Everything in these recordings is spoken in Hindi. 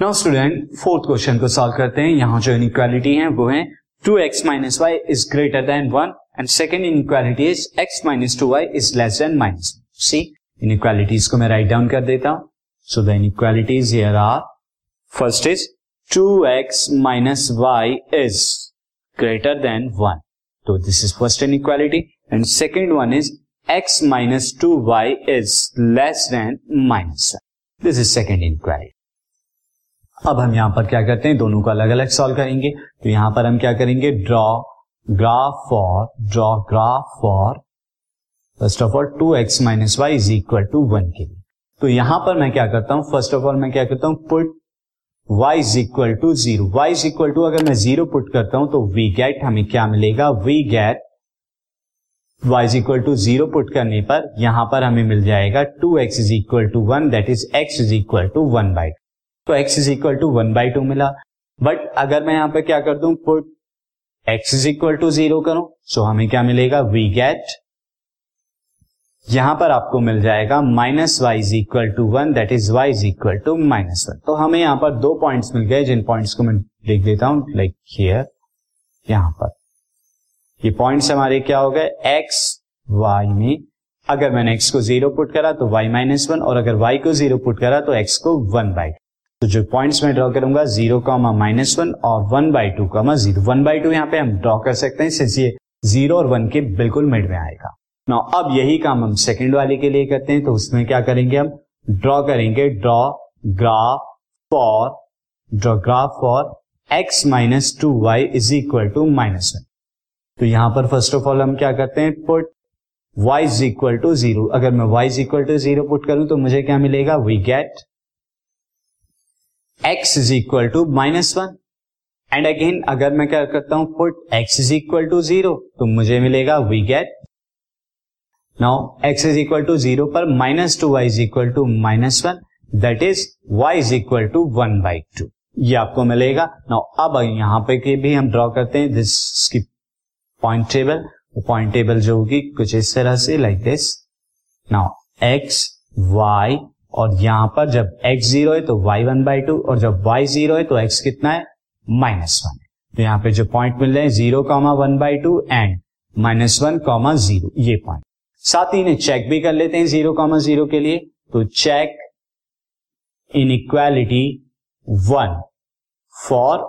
नाउ स्टूडेंट फोर्थ क्वेश्चन को सॉल्व करते हैं। यहाँ जो इनइक्वालिटी है, वो है two x minus y is greater than one and second inequality is x minus two y is less than minus c inequalities को मैं राइट डाउन कर देता हूँ। So the inequalities here are first is two x minus y is greater than one तो this is first inequality and second one is x minus two y is less than minus this is second inequality अब हम यहाँ पर क्या करते हैं? दोनों को अलग अलग सॉल्व करेंगे। तो यहाँ पर हम क्या करेंगे? Draw graph for draw graph for first of all two x minus y is equal to one के लिए। तो यहाँ पर मैं क्या करता हूँ? फ़र्स्ट ऑफ़ ऑल मैं क्या करता हूँ? Put y is equal to zero y is equal to अगर मैं ज़ीरो पुट करता हूँ तो वी गेट हमें क्या मिलेगा? We get y is equal to zero put करने पर यहाँ पर हमें मिल जाएगा two x is equal to one that is x is equal to one by तो x is equal to one by two मिला। बट अगर मैं यहाँ पर क्या कर दूँ put x is equal to zero करूँ सो हमें क्या मिलेगा? वी गेट यहाँ पर आपको मिल जाएगा minus y is equal to one that is y is equal to minus one तो हमें यहाँ पर दो पॉइंट्स मिल गए, जिन पॉइंट्स को मैं लिख देता हूँ लाइक हियर यहाँ पर। ये पॉइंट्स हमारे क्या हो गए? एक्स वाई में। अगर मैंने एक्स को ज़ीरो पुट करा तो वाई माइनस वन और अगर वाई को ज़ीरो पुट करा तो एक्स को वन बाई तो जो पॉइंट्स मैं ड्रॉ करूँगा ज़ीरो कॉमा माइनस वन और one by two comma zero one by two यहाँ पे हम ड्रॉ कर सकते हैं सिंस ये ज़ीरो और वन के बिल्कुल मिड में आएगा। ना अब यही काम हम सेकेंड वाले के लिए करते हैं तो उसमें क्या करेंगे हम? ड्रॉ करेंगे draw graph for draw graph for x minus two y is equal to minus one तो यहाँ पर फ़र्स्ट ऑफ़ ऑल हम क्या करते हैं? Put y is equal to zero अगर मैं y is equal to zero put करूँ तो मुझे क्या मिलेगा? We get x is equal to minus one and again अगर मैं क्या करता हूँ put x is equal to zero तो मुझे मिलेगा we get now x is equal to zero पर minus two y is equal to minus one that is y is equal to one by two ये आपको मिलेगा। नाउ अब यहाँ पे के भी हम ड्रॉ करते हैं दिस की पॉइंट टेबल पॉइंट टेबल जो होगी, कुछ इस तरह से like this now x, y और यहाँ पर जब x ज़ीरो है तो y वन बाई टू, और जब y ज़ीरो है तो x कितना है? माइनस वन है। तो यहाँ पे जो पॉइंट मिल रहे हैं, zero comma one by two and minus one comma zero, ये पॉइंट साथ ही इन्हें चेक भी कर लेते हैं ज़ीरो कॉमा ज़ीरो के लिए। तो check inequality one for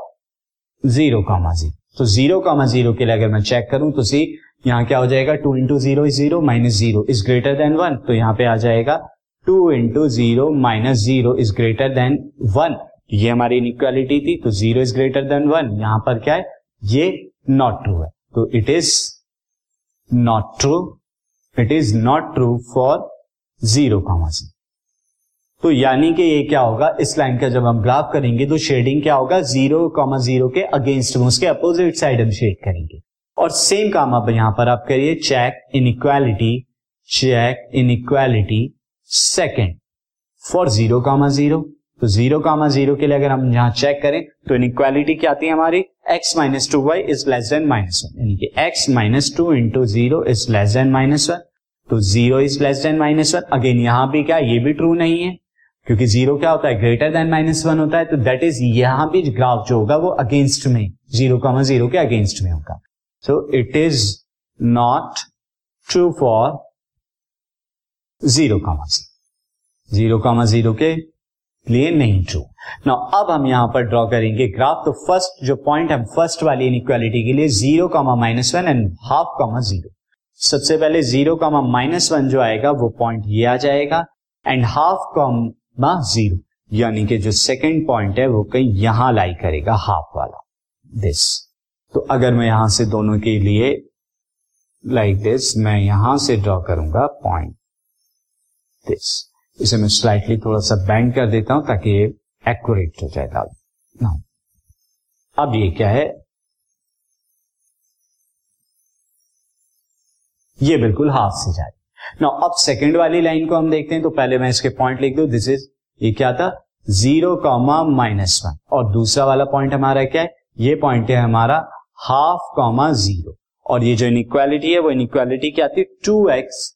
zero comma zero. तो ज़ीरो कॉमा ज़ीरो के लिए अगर मैं चेक करूँ तो सी यहाँ क्या हो जाएगा? Two into zero is zero minus zero is greater than one तो यहाँ पे आ जाएगा two into zero minus zero is greater than one ये हमारी इनइक्वालिटी थी तो zero is greater than one यहाँ पर क्या है? ये नॉट ट्रू है। तो it is not true it is not true for zero comma zero तो यानी कि ये क्या होगा? इस लाइन का जब हम ग्राफ करेंगे तो शेडिंग क्या होगा? ज़ीरो कॉमा ज़ीरो के अगेंस्ट में, उसके अपोजिट साइड हम शेड करेंगे। और सेम काम अब यहाँ पर आप करिए check inequality check inequality second for zero comma zero तो ज़ीरो कामा ज़ीरो के लिए अगर हम यहाँ चेक करें तो इनइक्वालिटी क्या आती है हमारी? X minus two y is less than minus one यानी कि x minus two into zero is less than minus one तो zero is less than minus one again यहाँ भी क्या? ये भी ट्रू नहीं है. क्योंकि ज़ीरो क्या होता है? ग्रेटर देन माइनस वन होता है. तो दैट इज़ यहाँ भी ग्राफ जो होगा वो अगेंस्ट में ज़ीरो कामा ज़ीरो के अगेंस्ट में होगा. So it is not true for zero comma zero zero comma zero के लिए नहीं ट्रू ना अब हम यहाँ पर ड्रॉ करेंगे ग्राफ तो फ़र्स्ट जो पॉइंट है फ़र्स्ट वाली इनइक्वालिटी के लिए zero comma minus one and half comma zero सबसे पहले ज़ीरो कामा माइनस वन जो आएगा, वो पॉइंट ये आ जाएगा एंड हाफ़ कामा ज़ीरो यानी कि जो सेकंड पॉइंट है, वो कहीं यहाँ लाई करेगा हाफ़ वाला। दिस तो अगर मैं यहाँ से दोनों के लिए लाइक like दिस मैं यहाँ से ड्रॉ करूँगा पॉइंट दिस इसे मैं स्लाइटली थोड़ा सा बैंड कर देता हूँ ताकि ये एक्यूरेट हो जाए ना अब ये क्या है? ये बिल्कुल हाथ से जाए। ना अब सेकेंड वाली लाइन को हम देखते हैं तो पहले मैं इसके पॉइंट लिख दू। दिस इज़ ये क्या था? ज़ीरो कॉमा माइनस वन और दूसरा वाला पॉइंट हमारा क्या है? ये पॉइंट है हमारा हाफ़ कॉमा ज़ीरो और ये जो इनइक्वालिटी है, वो इनइक्वालिटी क्या थी two x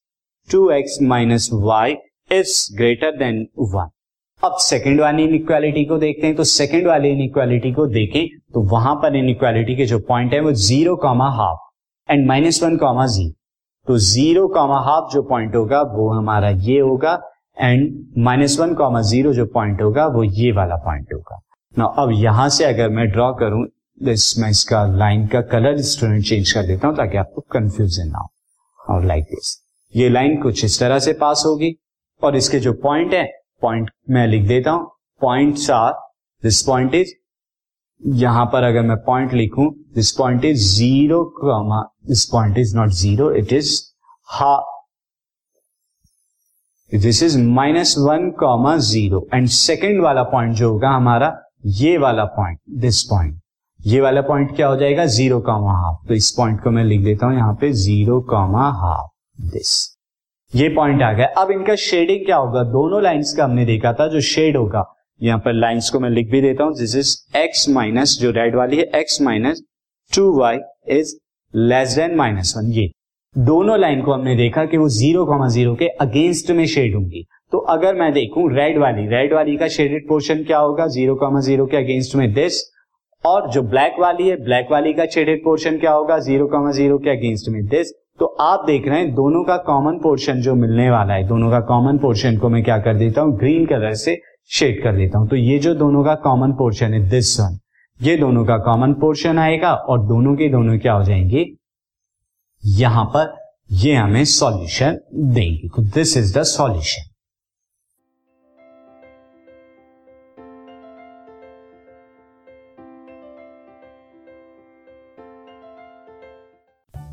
two x minus y is greater than one अब सेकंड वाली इनइक्वालिटी को देखते हैं तो सेकंड वाली इनइक्वालिटी को देखें तो वहाँ पर इनइक्वालिटी के जो पॉइंट है, वो zero comma half and minus one comma zero तो ज़ीरो कॉमा हाफ़ जो पॉइंट होगा, वो हमारा ये होगा and minus one comma zero जो पॉइंट होगा, वो ये वाला पॉइंट होगा. ना अब यहाँ से अगर मैं ड्रॉ करूँ दिस मैं इसका लाइन का कलर स्टूडेंट चेंज कर देता हूँ ताकि आपको कंफ्यूजन ना हो. और लाइक दिस ये लाइन कुछ इस तरह से पास होगी। और इसके जो पॉइंट है पॉइंट मैं लिख देता हूँ। Point are this point is यहाँ पर अगर मैं पॉइंट लिखूं this point is zero this point is not zero it is हा this is minus one comma zero and second वाला पॉइंट जो होगा हमारा, ये वाला पॉइंट दिस पॉइंट ये वाला पॉइंट क्या हो जाएगा? ज़ीरो कॉमा हाफ़ तो इस पॉइंट को मैं लिख देता हूँ, यहाँ पे ज़ीरो कॉमा हाफ़ दिस ये पॉइंट आ गया। अब इनका शेडिंग क्या होगा? दोनों लाइंस का हमने देखा था जो शेड होगा। यहाँ पर लाइंस को मैं लिख भी देता हूँ। दिस इज़ एक्स माइनस जो रेड वाली है x minus two y is less than minus one ये। दोनों लाइन को हमने देखा कि वो ज़ीरो कॉमा ज़ीरो के अगेंस्ट में शेड होंगी। तो अगर मैं देखूँ रेड वाली रेड वाली का शेडेड पोर्शन क्या होगा? ज़ीरो कॉमा ज़ीरो के अगेंस्ट में दिस और जो ब्लैक वाली है ब्लैक वाली का शेडेड पोर्शन क्या होगा? ज़ीरो कॉमा ज़ीरो के अगेंस्ट में दिस तो आप देख रहे हैं, दोनों का कॉमन पोर्शन जो मिलने वाला है, दोनों का कॉमन पोर्शन को मैं क्या कर देता हूँ ग्रीन कलर से शेड कर देता हूँ। तो ये जो दोनों का कॉमन पोर्शन है दिस वन ये दोनों का कॉमन पोर्शन आएगा और दोनों के दोनों क्या हो जाएँगे? यहाँ पर ये हमें सॉल्यूशन देंगे। तो this is the solution